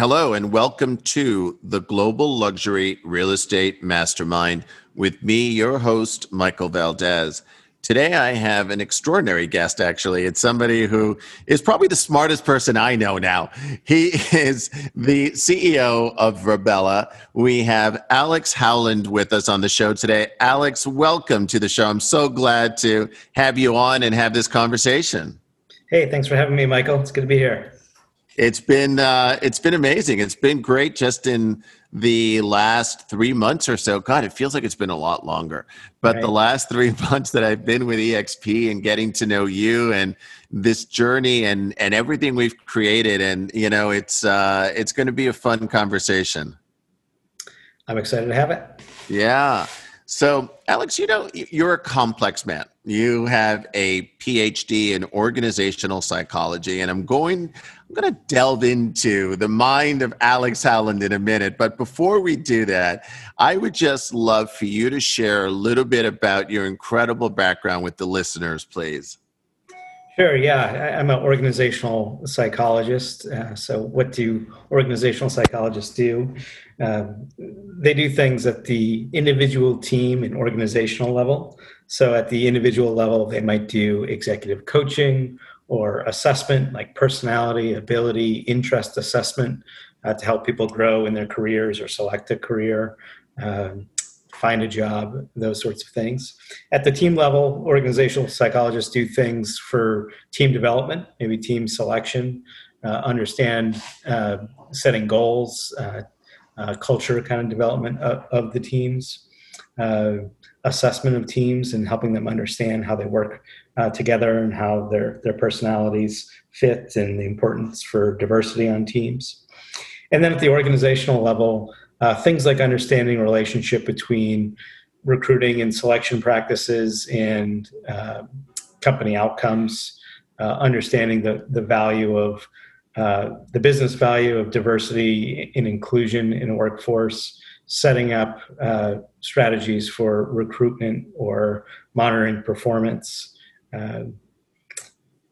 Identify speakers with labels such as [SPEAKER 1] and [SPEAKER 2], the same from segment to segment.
[SPEAKER 1] Hello, and welcome to the Global Luxury Real Estate Mastermind with me, your host, Michael Valdes. Today, I have an extraordinary guest, actually. It's somebody who is probably the smartest person I know now. He is the CEO of Virbela. We have Alex Howland with us on the show today. Alex, welcome to the show. I'm so glad to have you on and have this conversation.
[SPEAKER 2] Hey, thanks for having me, Michael. It's good to be here.
[SPEAKER 1] It's been uh, it's been amazing. It's been great just in the last three months or so. God, it feels like it's been a lot longer. But right. the last three months that I've been with EXP and getting to know you and this journey and and everything we've created, and you know, it's uh, it's going to be a fun conversation.
[SPEAKER 2] I'm excited to have it.
[SPEAKER 1] Yeah. So, Alex, you know, you're a complex man. You have a PhD in organizational psychology, and I'm going I'm going to delve into the mind of Alex Howland in a minute. But before we do that, I would just love for you to share a little bit about your incredible background with the listeners, please.
[SPEAKER 2] Sure. Yeah, I'm an organizational psychologist. Uh, so, what do organizational psychologists do? Um, they do things at the individual team and organizational level. So, at the individual level, they might do executive coaching or assessment like personality, ability, interest assessment uh, to help people grow in their careers or select a career. Um, find a job, those sorts of things. At the team level, organizational psychologists do things for team development, maybe team selection, uh, understand uh, setting goals, uh, uh culture kind of development of, of the teams, uh, assessment of teams, and helping them understand how they work uh, together and how their, their personalities fit and the importance for diversity on teams. And then at the organizational level, uh, things like understanding relationship between recruiting and selection practices and uh, company outcomes, uh, understanding the, the value of uh, the business value of diversity and inclusion in a workforce, setting up uh, strategies for recruitment or monitoring performance. Uh,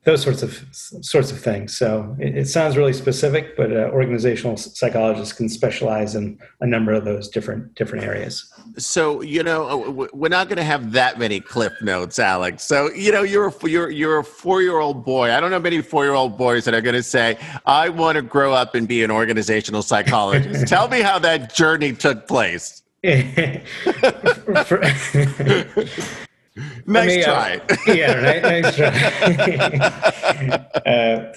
[SPEAKER 2] those sorts of sorts of things. So it, it sounds really specific, but uh, organizational psychologists can specialize in a number of those different different areas.
[SPEAKER 1] So you know we're not going to have that many cliff notes, Alex. So you know you're a, you're you're a four year old boy. I don't know many four year old boys that are going to say I want to grow up and be an organizational psychologist. Tell me how that journey took place. nice me, try.
[SPEAKER 2] Uh, yeah, nice, try. uh,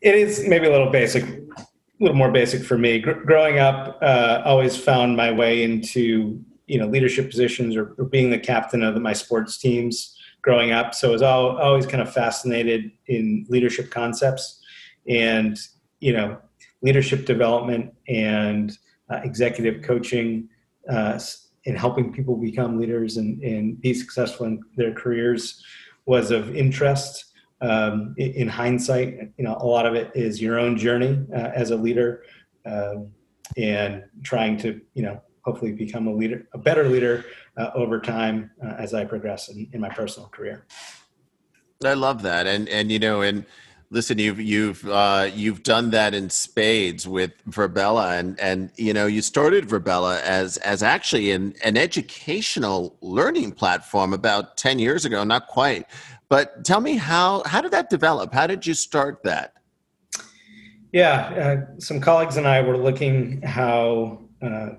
[SPEAKER 2] it is maybe a little basic, a little more basic for me. Gr- growing up, uh, always found my way into you know leadership positions or, or being the captain of the, my sports teams growing up. So I was all, always kind of fascinated in leadership concepts and you know leadership development and uh, executive coaching. Uh, in helping people become leaders and, and be successful in their careers was of interest. Um, in, in, hindsight, you know, a lot of it is your own journey uh, as a leader um, and trying to, you know, hopefully become a leader, a better leader uh, over time uh, as I progress in, in my personal career.
[SPEAKER 1] I love that, and and you know, and listen, you've you've uh, you've done that in spades with Virbela, and and you know you started Virbela as as actually an an educational learning platform about ten years ago, not quite. But tell me how how did that develop? How did you start that?
[SPEAKER 2] Yeah, uh, some colleagues and I were looking how uh,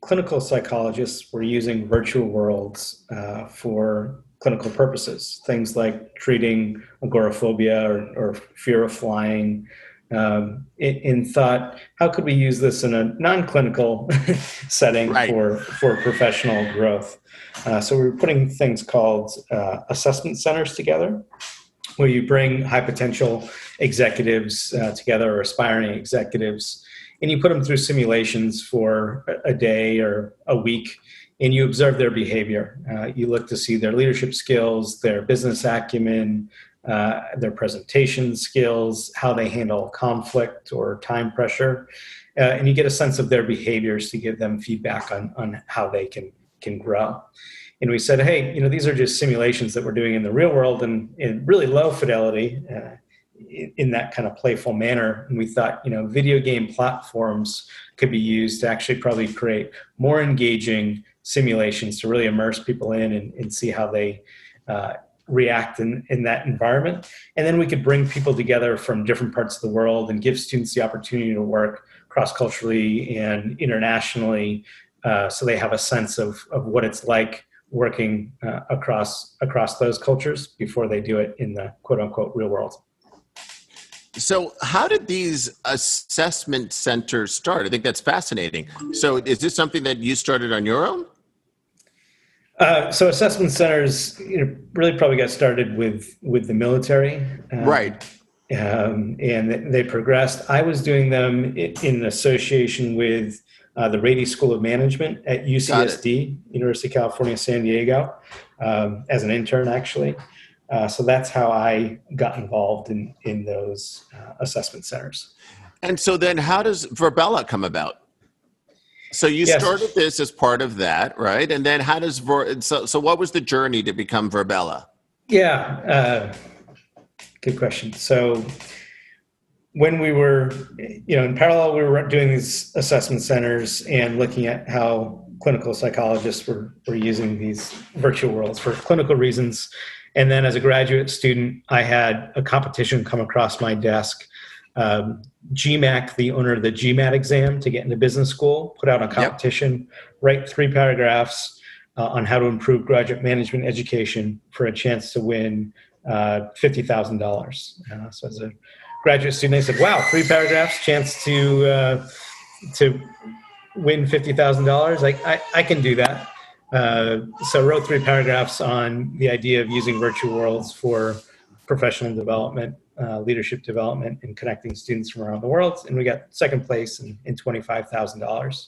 [SPEAKER 2] clinical psychologists were using virtual worlds uh, for clinical purposes, things like treating agoraphobia or, or fear of flying. Um, in, in, thought, how could we use this in a non-clinical setting right. for for professional growth? Uh, so we are putting things called uh, assessment centers together, where you bring high potential executives uh, together or aspiring executives, and you put them through simulations for a day or a week and you observe their behavior. Uh, you look to see their leadership skills, their business acumen, uh, their presentation skills, how they handle conflict or time pressure, uh, and you get a sense of their behaviors to give them feedback on, on how they can can grow. And we said, hey, you know, these are just simulations that we're doing in the real world and in really low fidelity. Uh, in that kind of playful manner. And we thought, you know, video game platforms could be used to actually probably create more engaging simulations to really immerse people in and, and see how they uh, react in, in that environment. And then we could bring people together from different parts of the world and give students the opportunity to work cross culturally and internationally uh, so they have a sense of, of what it's like working uh, across across those cultures before they do it in the quote unquote real world.
[SPEAKER 1] So, how did these assessment centers start? I think that's fascinating. So, is this something that you started on your own?
[SPEAKER 2] Uh, so, assessment centers you know, really probably got started with with the military,
[SPEAKER 1] um, right?
[SPEAKER 2] Um, and they progressed. I was doing them in association with uh, the Rady School of Management at UCSD, University of California, San Diego, um, as an intern, actually. Uh, so that's how I got involved in in those uh, assessment centers.
[SPEAKER 1] And so then, how does Virbela come about? So you yes. started this as part of that, right? And then, how does Ver, so so what was the journey to become Virbela?
[SPEAKER 2] Yeah, uh, good question. So when we were, you know, in parallel, we were doing these assessment centers and looking at how clinical psychologists were, were using these virtual worlds for clinical reasons and then as a graduate student, I had a competition come across my desk. Um, GMAC, the owner of the GMAT exam to get into business school, put out a competition, yep. write three paragraphs uh, on how to improve graduate management education for a chance to win uh, $50,000. Uh, so as a graduate student, I said, wow, three paragraphs, chance to, uh, to win $50,000. Like, I, I can do that. Uh, so I wrote three paragraphs on the idea of using virtual worlds for professional development, uh, leadership development, and connecting students from around the world. And we got second place in, in $25,000.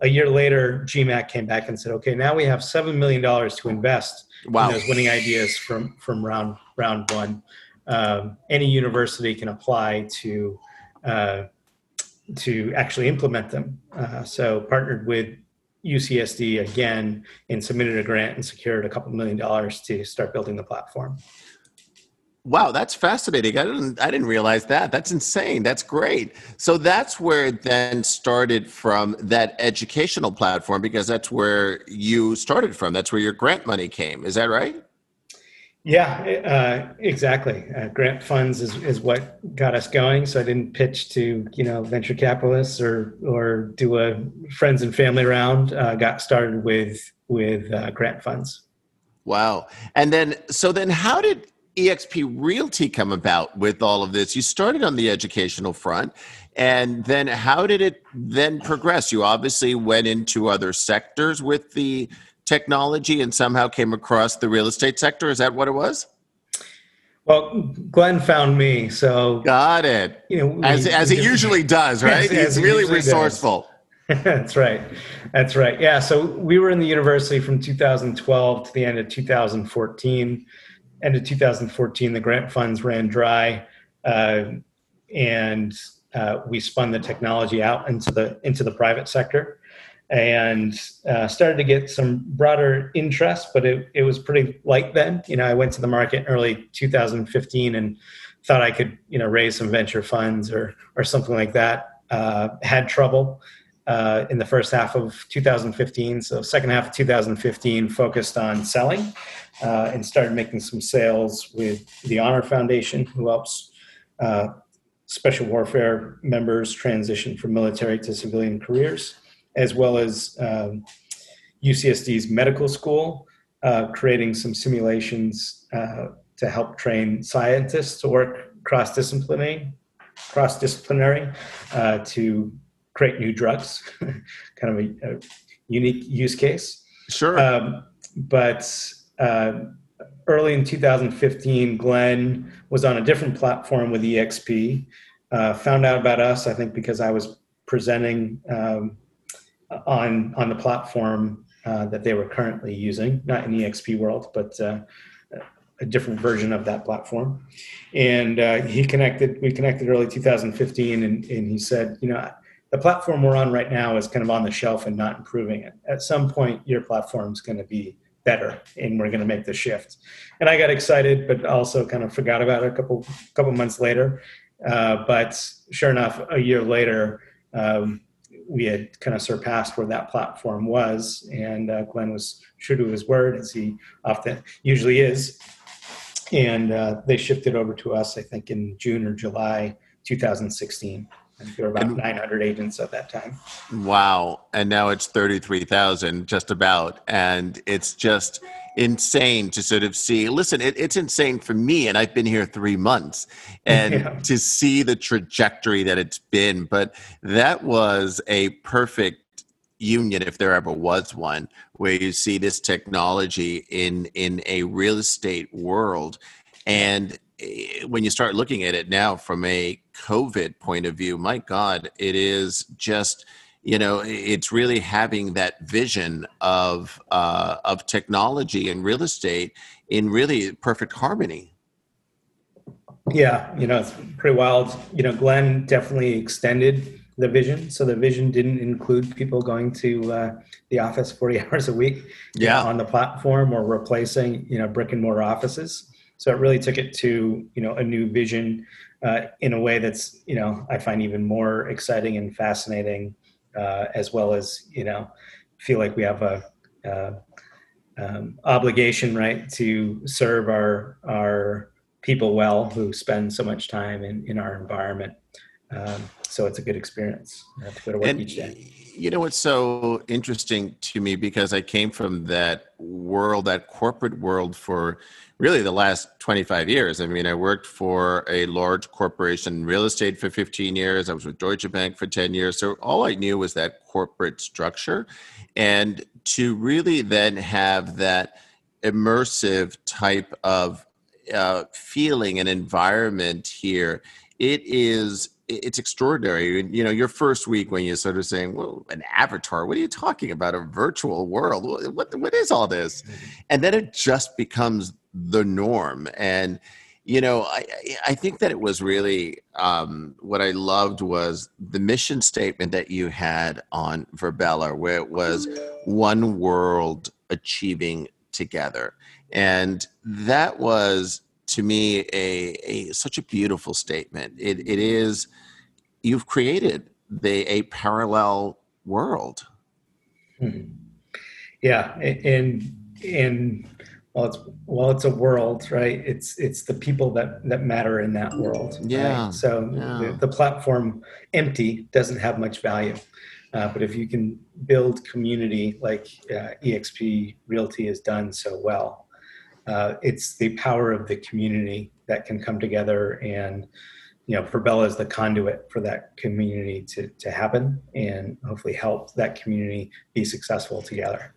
[SPEAKER 2] A year later, GMAC came back and said, okay, now we have $7 million to invest wow. in those winning ideas from, from round, round one. Um, any university can apply to, uh, to actually implement them. Uh, so partnered with UCSD again and submitted a grant and secured a couple million dollars to start building the platform.
[SPEAKER 1] Wow, that's fascinating. I didn't I didn't realize that. That's insane. That's great. So that's where it then started from that educational platform because that's where you started from. That's where your grant money came. Is that right?
[SPEAKER 2] Yeah, uh, exactly. Uh, grant funds is, is what got us going. So I didn't pitch to you know venture capitalists or or do a friends and family round. Uh, got started with with uh, grant funds.
[SPEAKER 1] Wow. And then so then how did EXP Realty come about with all of this? You started on the educational front, and then how did it then progress? You obviously went into other sectors with the technology and somehow came across the real estate sector. Is that what it was?
[SPEAKER 2] Well, Glenn found me, so
[SPEAKER 1] got it. You know, we, as as he usually does, right? As, He's really resourceful.
[SPEAKER 2] That's right. That's right. Yeah. So we were in the university from 2012 to the end of 2014. End of 2014, the grant funds ran dry, uh, and uh, we spun the technology out into the into the private sector and uh, started to get some broader interest, but it, it was pretty light then. You know, I went to the market in early 2015 and thought I could, you know, raise some venture funds or or something like that. Uh, had trouble uh, in the first half of 2015. So second half of 2015 focused on selling uh, and started making some sales with the Honor Foundation, who helps uh, special warfare members transition from military to civilian careers as well as um, UCSD's medical school, uh, creating some simulations uh, to help train scientists to work cross-disciplinary, cross-disciplinary uh, to create new drugs, kind of a, a, unique use case.
[SPEAKER 1] Sure. Um,
[SPEAKER 2] but uh, early in 2015, Glenn was on a different platform with EXP. Uh, found out about us, I think, because I was presenting um, on on the platform uh, that they were currently using, not in EXP world, but uh, a different version of that platform. And uh, he connected. We connected early 2015, and, and he said, you know, the platform we're on right now is kind of on the shelf and not improving it. At some point, your platform is going to be better and we're going to make the shift. And i got excited but also kind of forgot about it a couple couple months later. Uh, but sure enough a year later um, we had kind of surpassed where that platform was and uh, glenn was true to his word as he often usually is. And uh, they shifted over to us i think in june or july 2016 there were about and, 900 agents at that time.
[SPEAKER 1] Wow. And now it's 33,000 just about. And it's just insane to sort of see. Listen, it, it's insane for me, and I've been here three months, and yeah. to see the trajectory that it's been. But that was a perfect union if there ever was one where you see this technology in in a real estate world and Eh, when you start looking at it now from a COVID point of view, my God, it is just you know it's really having that vision of uh, of technology and real estate in really perfect harmony.
[SPEAKER 2] Yeah, you know it's pretty wild. You know, Glenn definitely extended the vision, so the vision didn't include people going to uh, the office forty hours a week.
[SPEAKER 1] Yeah,
[SPEAKER 2] know, on the platform or replacing you know brick and mortar offices. So it really took it to you know a new vision uh, in a way that's you know I find even more exciting and fascinating, uh, as well as you know feel like we have a uh, um, obligation right to serve our our people well who spend so much time in in our environment. Um, so it's a good experience to go to work and, each day.
[SPEAKER 1] You know what's so interesting to me because I came from that world, that corporate world for really the last 25 years. I mean, I worked for a large corporation in real estate for 15 years. I was with Deutsche Bank for 10 years. So all I knew was that corporate structure. And to really then have that immersive type of uh, feeling and environment here, it is it's extraordinary. You know, your first week when you sort of saying, "Well, an avatar? What are you talking about? A virtual world? What what is all this?" And then it just becomes the norm. And you know, I I think that it was really um, what I loved was the mission statement that you had on Virbela, where it was one world achieving together, and that was to me a, a such a beautiful statement. It it is you've created the a parallel world.
[SPEAKER 2] Hmm. Yeah, and and well it's well it's a world right it's it's the people that that matter in that world
[SPEAKER 1] yeah
[SPEAKER 2] right? so
[SPEAKER 1] yeah.
[SPEAKER 2] The, the, platform empty doesn't have much value uh, but if you can build community like uh, exp realty has done so well uh, it's the power of the community that can come together and you know Virbela is the conduit for that community to, to happen and hopefully help that community be successful together.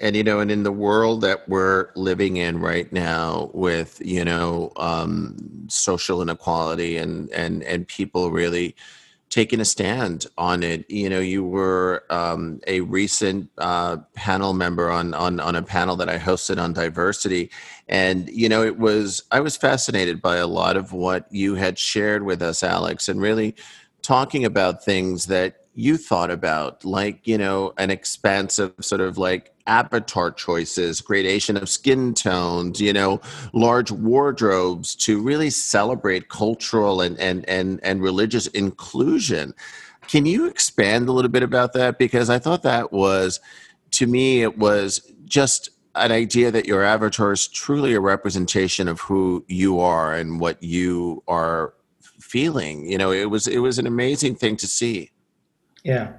[SPEAKER 1] And you know and in the world that we're living in right now with you know um, social inequality and and and people really taking a stand on it. You know you were um, a recent uh, panel member on, on on a panel that i hosted on diversity. And you know it was i was fascinated by a lot of what you had shared with us alex and really talking about things that you thought about like you know an expansive sort of like avatar choices gradation of skin tones you know large wardrobes to really celebrate cultural and and and, and religious inclusion. Can you expand a little bit about that? Because i thought that was to me it was just an idea that your avatar is truly a representation of who you are and what you are feeling. You know it was it was an amazing thing to see
[SPEAKER 2] yeah.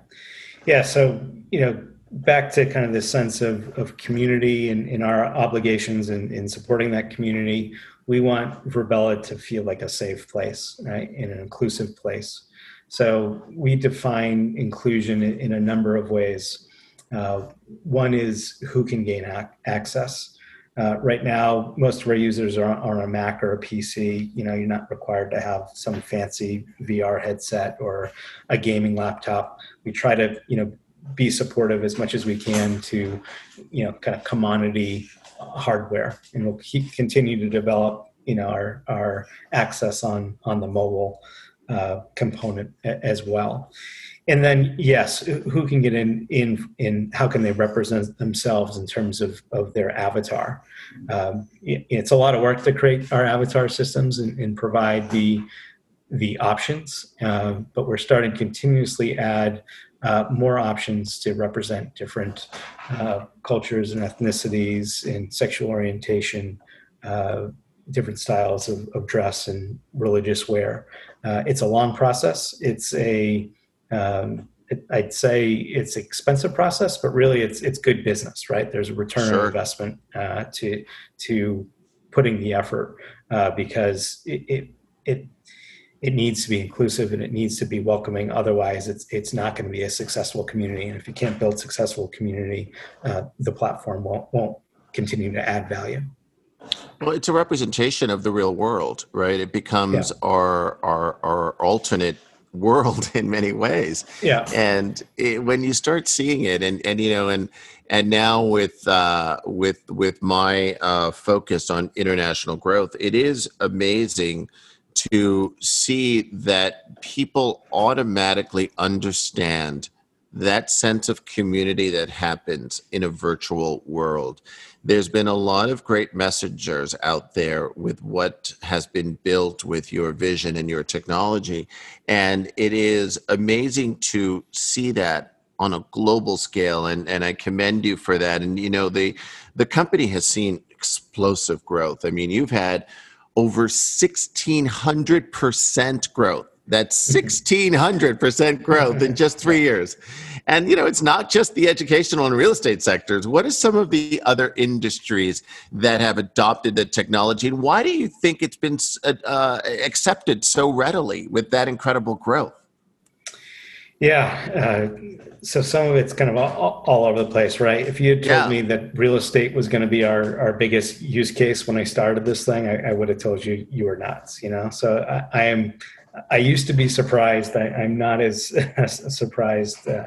[SPEAKER 2] Yeah. So, you know, back to kind of this sense of, of community and in our obligations in, in supporting that community, we want Virbela to feel like a safe place, right? In an inclusive place. So we define inclusion in, in a number of ways. Uh, one is who can gain ac- access. Uh, right now, most of our users are on a Mac or a PC. You know, you're not required to have some fancy VR headset or a gaming laptop. We try to, you know, be supportive as much as we can to, you know, kind of commodity hardware, and we'll keep continue to develop, you know, our our access on on the mobile uh, component as well. And then yes, who can get in in in how can they represent themselves in terms of of their avatar? Um, it, it's a lot of work to create our avatar systems and, and provide the the options, uh, but we're starting to continuously add uh, more options to represent different uh, cultures and ethnicities and sexual orientation, uh, different styles of, of, dress and religious wear. Uh, it's a long process. It's a um, it, I'd say it's expensive process, but really it's it's good business, right? There's a return sure. on investment uh, to to putting the effort uh, because it, it it it needs to be inclusive and it needs to be welcoming. Otherwise, it's it's not going to be a successful community. And if you can't build successful community, uh, the platform won't won't continue to add value.
[SPEAKER 1] Well, it's a representation of the real world, right? It becomes yeah. our our our alternate world in many ways.
[SPEAKER 2] Yeah.
[SPEAKER 1] And it, when you start seeing it, and and you know, and and now with uh, with with my uh, focus on international growth, it is amazing to see that people automatically understand that sense of community that happens in a virtual world. There's been a lot of great messengers out there with what has been built with your vision and your technology. And it is amazing to see that on a global scale. And, and I commend you for that. And, you know, the, the company has seen explosive growth. I mean, you've had over 1600% growth. That's 1600% growth in just three years. And, you know, it's not just the educational and real estate sectors. What are some of the other industries that have adopted the technology? And why do you think it's been uh, uh accepted so readily with that incredible growth?
[SPEAKER 2] Yeah. Uh, so some of it's kind of all, all, over the place, right? If you had told yeah. me that real estate was going to be our, our biggest use case when I started this thing, I, I would have told you you were nuts, you know? So I, I am, I used to be surprised. I, am not as, surprised uh,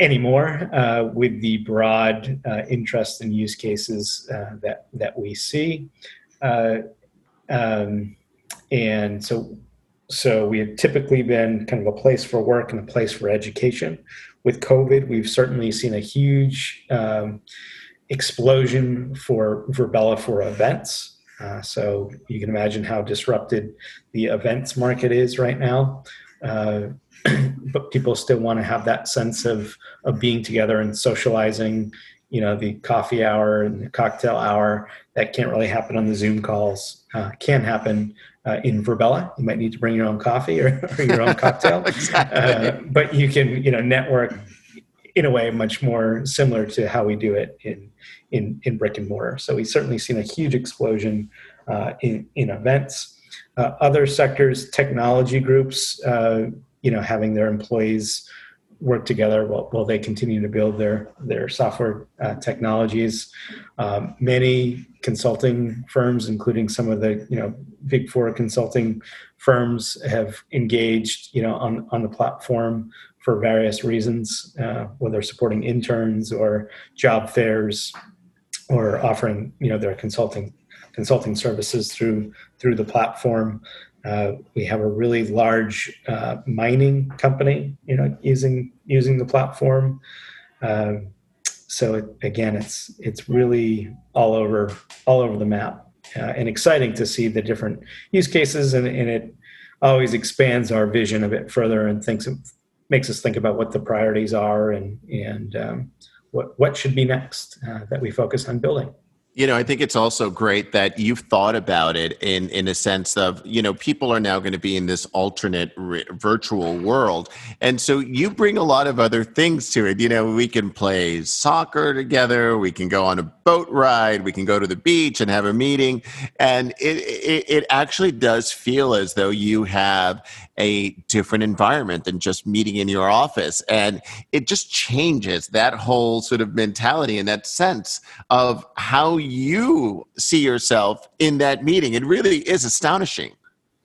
[SPEAKER 2] anymore uh, with the broad uh, interest and use cases uh, that, that we see. Uh, um, and so so we have typically been kind of a place for work and a place for education. With COVID, we've certainly seen a huge um, explosion for Virbela for events. Uh, so you can imagine how disrupted the events market is right now. Uh, but people still want to have that sense of of being together and socializing. You know, the coffee hour and the cocktail hour that can't really happen on the Zoom calls. Uh, can happen uh, in Virbela. You might need to bring your own coffee or, or your own cocktail, exactly. uh, but you can you know network in a way much more similar to how we do it in in, in brick and mortar. So we've certainly seen a huge explosion uh, in in events. Uh, other sectors, technology groups, uh, you know, having their employees work together while, while they continue to build their their software uh, technologies. Um, many consulting firms, including some of the you know big four consulting firms, have engaged you know on on the platform for various reasons, uh, whether supporting interns or job fairs, or offering you know their consulting consulting services through through the platform. Uh, we have a really large uh, mining company, you know, using using the platform. Uh, so it, again, it's it's really all over all over the map, uh, and exciting to see the different use cases, and, and, it always expands our vision a bit further and thinks makes us think about what the priorities are and and um, what what should be next uh, that we focus on building.
[SPEAKER 1] You know, I think it's also great that you've thought about it in in a sense of you know people are now going to be in this alternate virtual world, and so you bring a lot of other things to it. You know, we can play soccer together, we can go on a boat ride, we can go to the beach and have a meeting, and it it, it actually does feel as though you have a different environment than just meeting in your office, and it just changes that whole sort of mentality and that sense of how you see yourself in that meeting. It really is astonishing.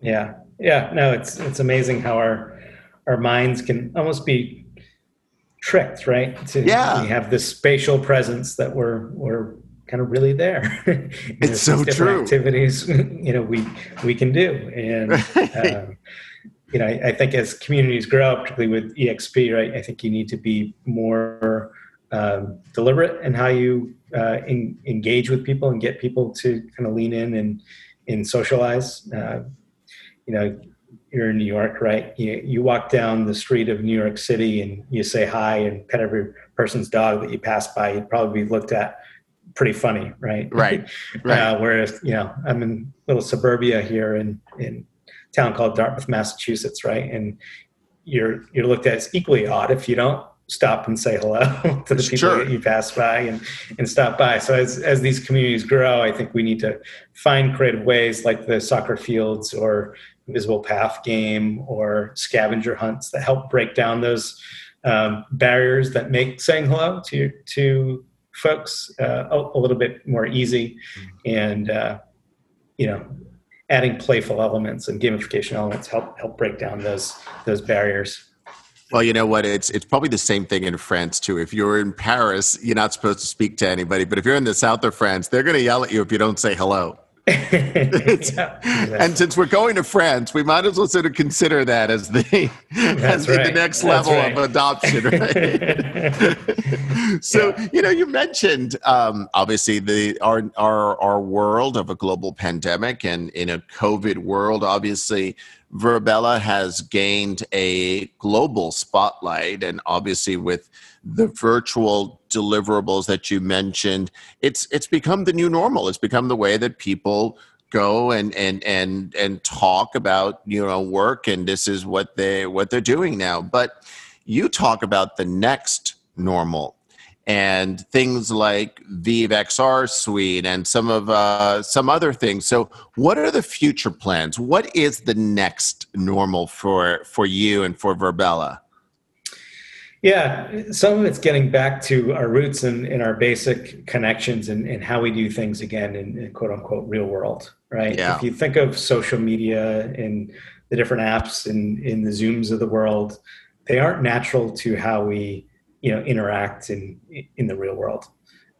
[SPEAKER 2] Yeah, yeah. No, it's it's amazing how our our minds can almost be tricked, right?
[SPEAKER 1] To, yeah,
[SPEAKER 2] we have this spatial presence that we're we're kind of really there.
[SPEAKER 1] it's so true.
[SPEAKER 2] Activities, you know, we we can do, and um, you know, I, I, think as communities grow, particularly with EXP, right, I think you need to be more um, deliberate in how you uh, in, engage with people and get people to kind of lean in and, and socialize. Uh, you know, you're in New York, right? You, you walk down the street of New York City and you say hi and pet every person's dog that you pass by. You'd probably be looked at pretty funny, right?
[SPEAKER 1] Right. right.
[SPEAKER 2] Uh, whereas, you know, I'm in little suburbia here in, in town called Dartmouth, Massachusetts, right? And you're you're looked at as equally odd if you don't stop and say hello to the people sure. that you pass by and, and stop by. So as, as these communities grow, I think we need to find creative ways like the soccer fields or visible path game or scavenger hunts that help break down those um, barriers that make saying hello to to folks uh, a, a, little bit more easy and uh, you know adding playful elements and gamification elements help help break down those those barriers
[SPEAKER 1] well, you know what? It's it's probably the same thing in France too. If you're in Paris, you're not supposed to speak to anybody. But if you're in the south of France, they're going to yell at you if you don't say hello. yeah, and since we're going to France, we might as well sort of consider that as the as right. the next level right. of adoption, right? so yeah. you know, you mentioned um, obviously the our our our world of a global pandemic and in a COVID world, obviously Virbela has gained a global spotlight, and obviously with the virtual deliverables that you mentioned, it's it's become the new normal. It's become the way that people go and and and and talk about you know work, and this is what they what they're doing now. But you talk about the next normal and things like Vive XR Suite and some of uh, some other things. So, what are the future plans? What is the next normal for for you and for Virbela?
[SPEAKER 2] Yeah, some of it's getting back to our roots and, in our basic connections and, and, how we do things again in, in, quote unquote real world, right? Yeah. If you think of social media and the different apps in, in the Zooms of the world, they aren't natural to how we you know interact in in the real world.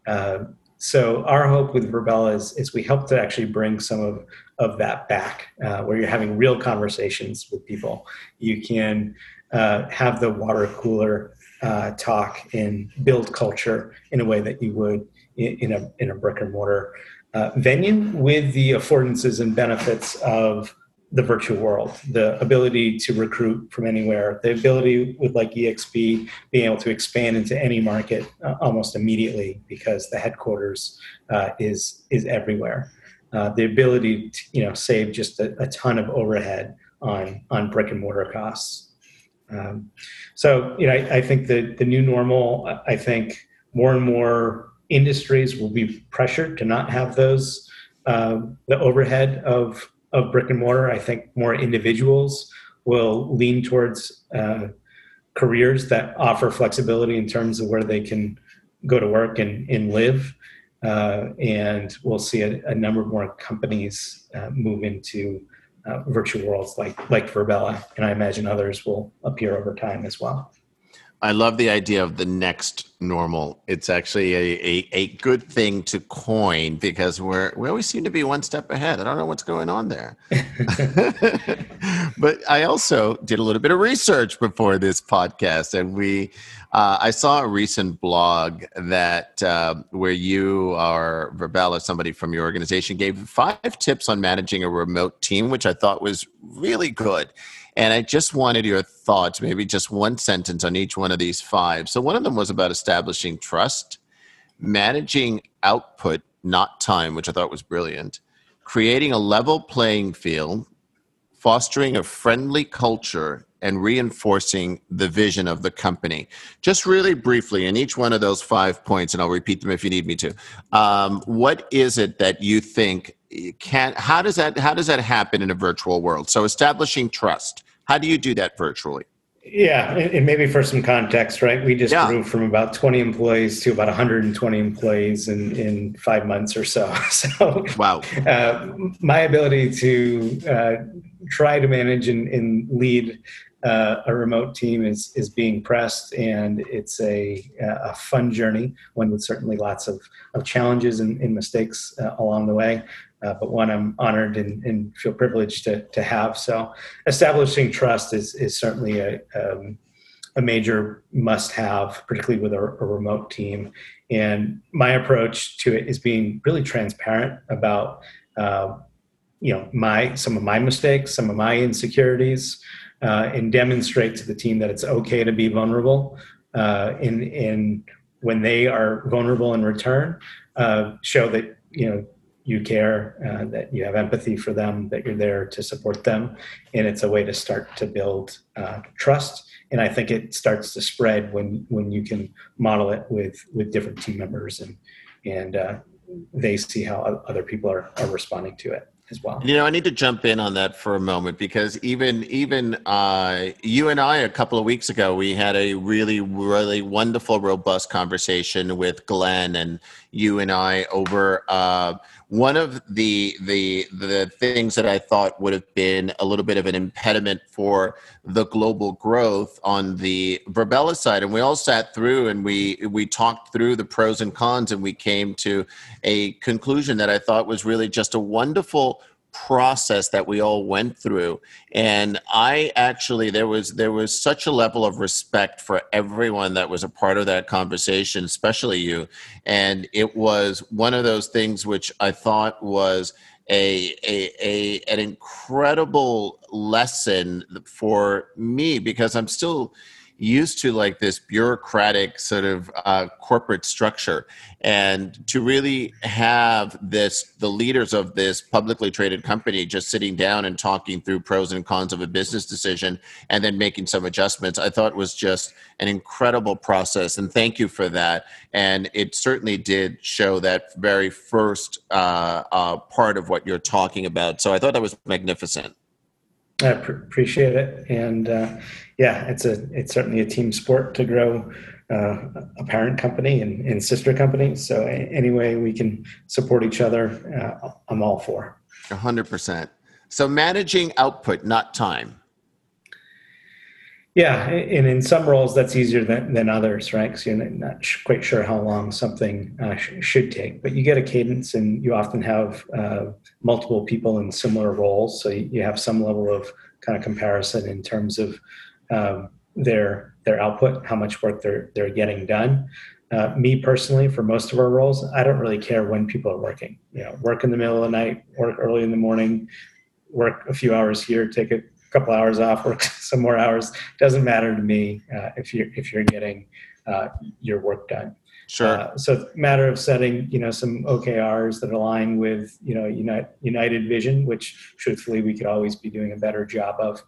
[SPEAKER 2] Uh, so our hope with Virbela is, is we help to actually bring some of, of that back, uh, where you're having real conversations with people. You can uh, have the water cooler uh, talk and build culture in a way that you would in, in a in a brick and mortar uh, venue with the affordances and benefits of the virtual world, the ability to recruit from anywhere, the ability with like EXP being able to expand into any market uh, almost immediately because the headquarters uh, is is everywhere. Uh, the ability to you know save just a, a, ton of overhead on on brick and mortar costs. Um, so you know I, I think the the new normal. I think more and more industries will be pressured to not have those uh, the overhead of of brick and mortar. I think more individuals will lean towards uh, careers that offer flexibility in terms of where they can go to work and, and live. Uh, and we'll see a, a, number of more companies uh, move into Uh, virtual worlds like like Virbela, and I imagine others will appear over time as well.
[SPEAKER 1] I love the idea of the next normal. It's actually a, a, a, good thing to coin because we're we always seem to be one step ahead. I don't know what's going on there. but I also did a little bit of research before this podcast, and we uh, I saw a recent blog that uh, where you are Virbela, somebody from your organization, gave five tips on managing a remote team, which I thought was really good. And I just wanted your thoughts, maybe just one sentence on each one of these five. So, one of them was about establishing trust, managing output, not time, which I thought was brilliant, creating a level playing field, fostering a friendly culture, and reinforcing the vision of the company. Just really briefly, in each one of those five points, and I'll repeat them if you need me to. Um, what is it that you think can how does that how does that happen in a virtual world so establishing trust how do you do that virtually
[SPEAKER 2] yeah and maybe for some context right we just yeah. grew from about 20 employees to about 120 employees in in five months or so so
[SPEAKER 1] wow
[SPEAKER 2] uh, my ability to uh, try to manage and, and lead uh, a remote team is is being pressed, and it's a, a fun journey. One with certainly lots of, of challenges and, and mistakes uh, along the way. Uh, but one I'm honored and, and, feel privileged to, to have. So, establishing trust is, is certainly a, um, a major must have, particularly with a, a, remote team. And my approach to it is being really transparent about. Uh, you know my some of my mistakes some of my insecurities uh, and demonstrate to the team that it's okay to be vulnerable uh, in in when they are vulnerable in return uh, show that you know you care uh, that you have empathy for them that you're there to support them and it's a way to start to build uh, trust and i think it starts to spread when when you can model it with with different team members and and uh, they see how other people are, are responding to it as well.
[SPEAKER 1] You know, I need to jump in on that for a moment because even even uh, you and I a couple of weeks ago we had a really really wonderful robust conversation with Glenn and you and I over uh, one of the the the things that I thought would have been a little bit of an impediment for the global growth on the Virbela side, and we all sat through and we we talked through the pros and cons, and we came to a conclusion that I thought was really just a wonderful process that we all went through. And i actually there was there was such a level of respect for everyone that was a part of that conversation especially you. And it was one of those things which i thought was a, a, a an incredible lesson for me because i'm still used to like this bureaucratic sort of uh, corporate structure. And to really have this the leaders of this publicly traded company just sitting down and talking through pros and cons of a business decision and then making some adjustments i thought was just an incredible process. And thank you for that. And it certainly did show that very first uh, uh, part of what you're talking about. So i thought that was magnificent
[SPEAKER 2] I pr- appreciate it, and uh, yeah, it's a it's certainly a team sport to grow uh, a parent company and, and sister companies. So any way we can support each other, uh, I'm all for.
[SPEAKER 1] hundred percent. So managing output, not time.
[SPEAKER 2] Yeah, and in some roles that's easier than, than others, right? Because you're not quite sure how long something uh, sh- should take, but you get a cadence, and you often have uh, multiple people in similar roles, so you have some level of kind of comparison in terms of um, their their output, how much work they're they're getting done. Uh, me personally, for most of our roles, I don't really care when people are working. You know, work in the middle of the night, work early in the morning, work a few hours here, take a couple hours off, work some more hours. Doesn't matter to me uh, if you're if you're getting uh, your work done.
[SPEAKER 1] Sure. Uh,
[SPEAKER 2] so matter of setting, you know, some OKRs that align with, you know, United, United Vision, which truthfully we could always be doing a better job of,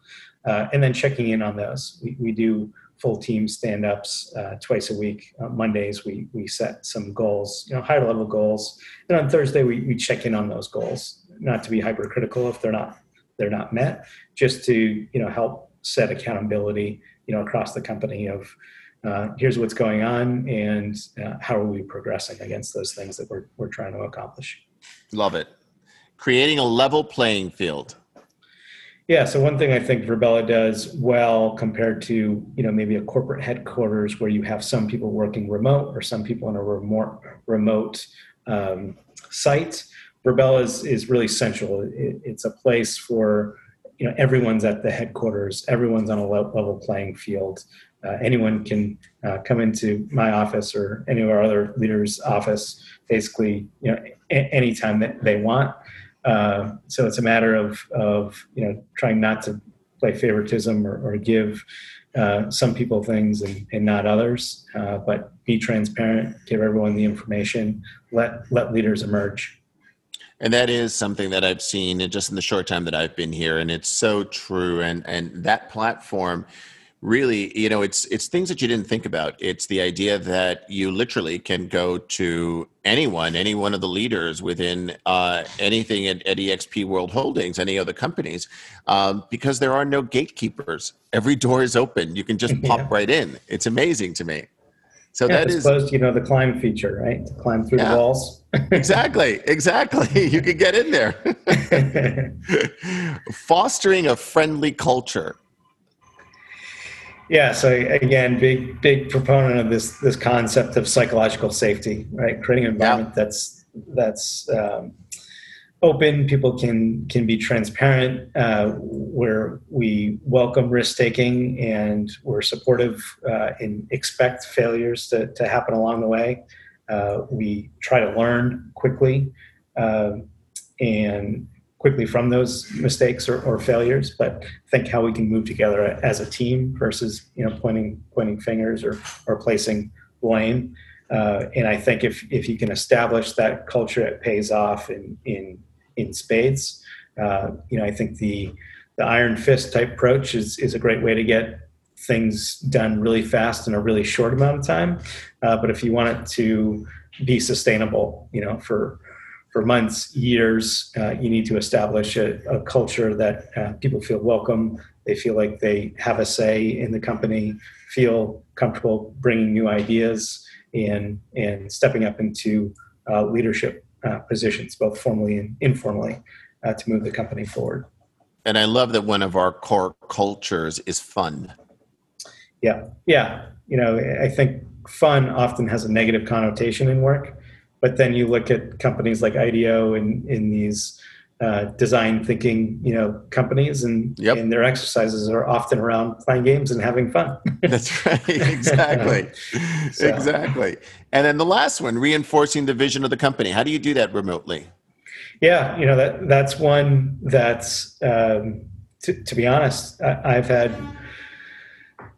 [SPEAKER 2] uh, and then checking in on those. We, we do full team stand-ups uh, twice a week. On Mondays we we set some goals, you know, higher level goals, and on Thursday we we check in on those goals. Not to be hypercritical if they're not they're not met, just to you know help set accountability, you know, across the company of uh, here's what's going on and uh, how are we progressing against those things that we're, we're trying to accomplish.
[SPEAKER 1] Love it. Creating a level playing field.
[SPEAKER 2] Yeah, so one thing I think Virbela does well compared to you know maybe a corporate headquarters where you have some people working remote or some people in a remote remote um, site. Virbela is, is really central. It, it's a place for you know everyone's at the headquarters. Everyone's on a level playing field uh, anyone can uh, come into my office or any of our other leaders' office, basically, you know, a- anytime that they want. Uh, so it's a matter of of you know trying not to play favoritism or, or give uh, some people things and, and not others, uh, but be transparent, give everyone the information, let let leaders emerge.
[SPEAKER 1] And that is something that I've seen just in the short time that I've been here, and it's so true. And and that platform really you know it's it's things that you didn't think about it's the idea that you literally can go to anyone any one of the leaders within uh, anything at, at, exp world holdings any other companies um, because there are no gatekeepers every door is open you can just pop yeah. right in it's amazing to me
[SPEAKER 2] so yeah, that is supposed you know the climb feature right to climb through yeah. the walls
[SPEAKER 1] exactly exactly you can get in there fostering a friendly culture
[SPEAKER 2] yeah. So again, big big proponent of this this concept of psychological safety, right? Creating an environment yeah. that's that's um, open. People can can be transparent. Uh, where we welcome risk taking and we're supportive uh, and expect failures to, to happen along the way. Uh, we try to learn quickly uh, and quickly from those mistakes or, or, failures, but think how we can move together as a team versus you know pointing pointing fingers or or placing blame. Uh, and I think if if you can establish that culture, it pays off in in in spades. Uh, you know, I think the the iron fist type approach is is a great way to get things done really fast in a really short amount of time. Uh, but if you want it to be sustainable, you know, for for months, years, uh, you need to establish a, a culture that uh, people feel welcome. They feel like they have a say in the company, feel comfortable bringing new ideas and and stepping up into uh, leadership uh, positions, both formally and informally, uh, to move the company forward.
[SPEAKER 1] And I love that one of our core cultures is fun.
[SPEAKER 2] Yeah, yeah. You know, I think fun often has a negative connotation in work, but then you look at companies like IDEO and in these uh, design thinking, you know, companies, and yep. and their exercises are often around playing games and having fun.
[SPEAKER 1] That's right, exactly, so. exactly. And then the last one, reinforcing the vision of the company. How do you do that remotely?
[SPEAKER 2] Yeah, you know that that's one that's um, t- to be honest, I, have had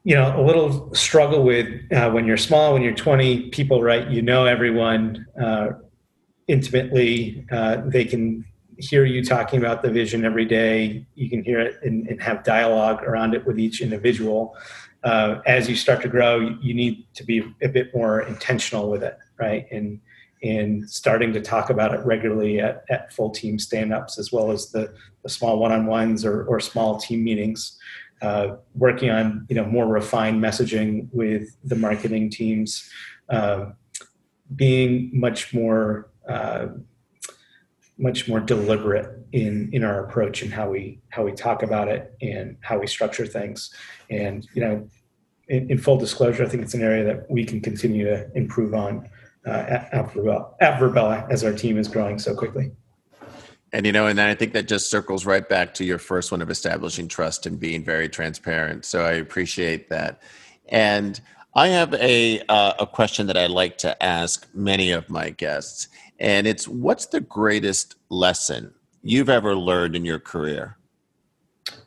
[SPEAKER 2] you know a little struggle with uh, when you're small, when you're 20 people, right? You know everyone uh, intimately. Uh, they can hear you talking about the vision every day. You can hear it and, and have dialogue around it with each individual. Uh, as you start to grow, you need to be a bit more intentional with it, right? And and starting to talk about it regularly at, at full team stand-ups as well as the, the small one-on-ones or, or small team meetings uh, working on you know more refined messaging with the marketing teams uh, being much more uh, much more deliberate in in our approach and how we how we talk about it and how we structure things and you know in, in full disclosure i think it's an area that we can continue to improve on uh, at, at, Virbela as our team is growing so quickly.
[SPEAKER 1] And you know, and then I think that just circles right back to your first one of establishing trust and being very transparent. So I appreciate that. And I have a uh, a question that I like to ask many of my guests, and it's what's the greatest lesson you've ever learned in your career?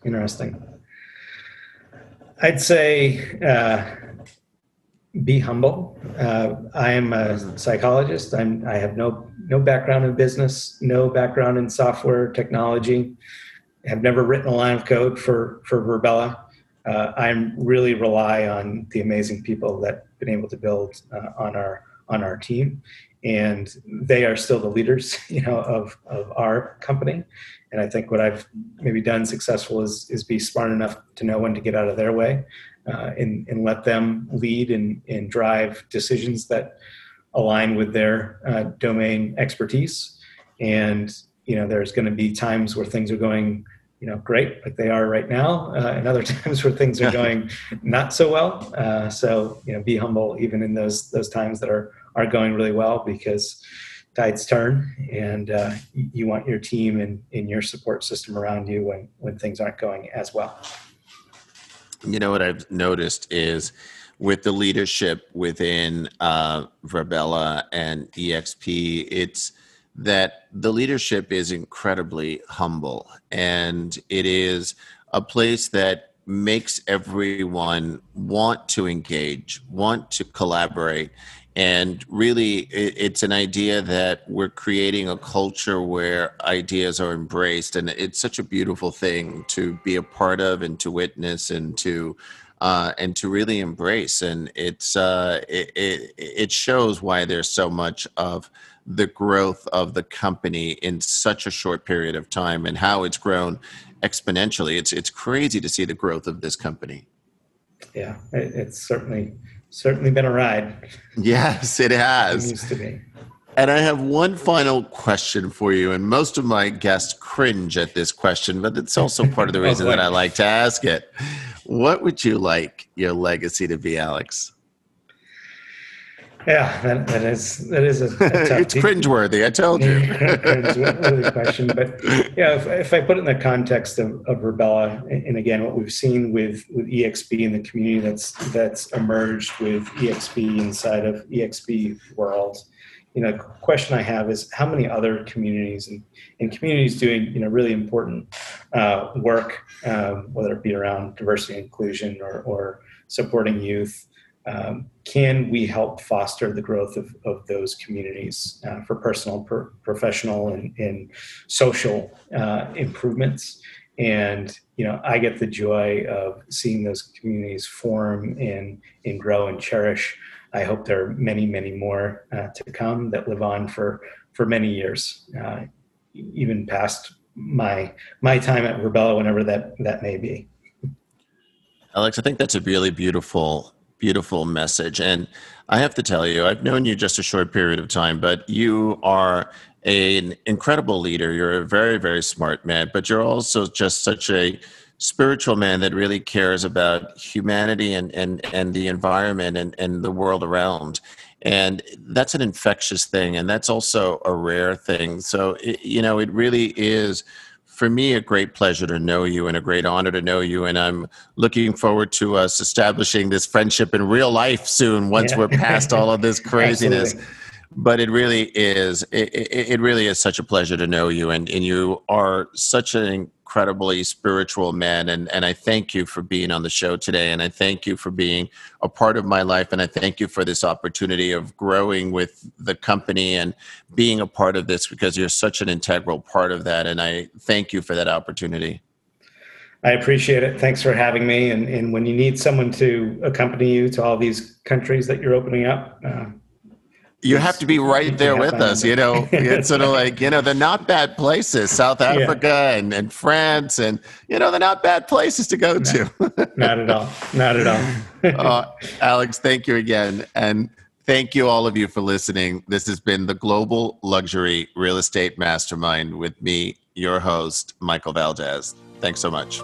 [SPEAKER 2] Interesting. I'd say uh, be humble. Uh, I am a psychologist. I'm, I have no no background in business, no background in software technology. Have never written a line of code for for Virbela. Uh, I'm really rely on the amazing people that been able to build uh, on our on our team, and they are still the leaders, you know, of of our company. And I think what I've maybe done successful is is be smart enough to know when to get out of their way uh, and, and let them lead and, and drive decisions that align with their uh, domain expertise. And, you know, there's going to be times where things are going, you know, great, like they are right now, uh, and other times where things are going not so well. Uh, so, you know, be humble even in those those times that are are going really well because tides turn, and uh, you want your team and, and your support system around you when when things aren't going as well.
[SPEAKER 1] You know what I've noticed is with the leadership within uh, Virbela and EXP, it's that the leadership is incredibly humble and it is a place that makes everyone want to engage, want to collaborate, and really, it's an idea that we're creating a culture where ideas are embraced. And it's such a beautiful thing to be a part of and to witness and to. Uh, and to really embrace, and it's uh, it, it, it shows why there's so much of the growth of the company in such a short period of time, and how it's grown exponentially. It's it's crazy to see the growth of this company.
[SPEAKER 2] Yeah, it, it's certainly certainly been a ride.
[SPEAKER 1] Yes, it has.
[SPEAKER 2] It used to be.
[SPEAKER 1] And I have one final question for you. And most of my guests cringe at this question, but it's also part of the oh, reason oh, that I like to ask it. What would you like your legacy to be, Alex?
[SPEAKER 2] Yeah, that, that is that is a, a
[SPEAKER 1] it's cringeworthy. I told you.
[SPEAKER 2] cringeworthy question, but yeah, if, if, I put it in the context of, of Virbela, and again, what we've seen with with EXP and the community that's that's emerged with EXP inside of EXP world, you know, question I have is how many other communities and, and communities doing you know really important uh, work, um, whether it be around diversity and inclusion or, or supporting youth um, can we help foster the growth of, of those communities uh, for personal, per, professional, and, and social uh, improvements? And you know, I get the joy of seeing those communities form and and grow and cherish. I hope there are many, many more uh, to come that live on for for many years, uh, even past my my time at Virbela, whenever that that may be.
[SPEAKER 1] Alex, I think that's a really beautiful beautiful message. And I have to tell you, I've known you just a short period of time, but you are an incredible leader. You're a very, very smart man, but you're also just such a spiritual man that really cares about humanity and, and, and the environment and, and the world around. And that's an infectious thing. And that's also a rare thing. So, it, you know, it really is for me a great pleasure to know you and a great honor to know you. And I'm looking forward to uh, us establishing this friendship in real life soon once yeah. we're past all of this craziness. But it really is it, it, really is such a pleasure to know you and, and you are such an incredibly spiritual man. And, and I thank you for being on the show today. And I thank you for being a part of my life. And I thank you for this opportunity of growing with the company and being a part of this because you're such an integral part of that. And I thank you for that opportunity.
[SPEAKER 2] I appreciate it. Thanks for having me. And, and when you need someone to accompany you to all these countries that you're opening up, uh,
[SPEAKER 1] you have to be right there with us. You know, it's sort of like, you know, they're not bad places, South Africa yeah. and, and France, and, you know, they're not bad places to go to.
[SPEAKER 2] not at all. Not at all.
[SPEAKER 1] uh, Alex, thank you again. And thank you, all of you, for listening. This has been the Global Luxury Real Estate Mastermind with me, your host, Michael Valdes. Thanks so much.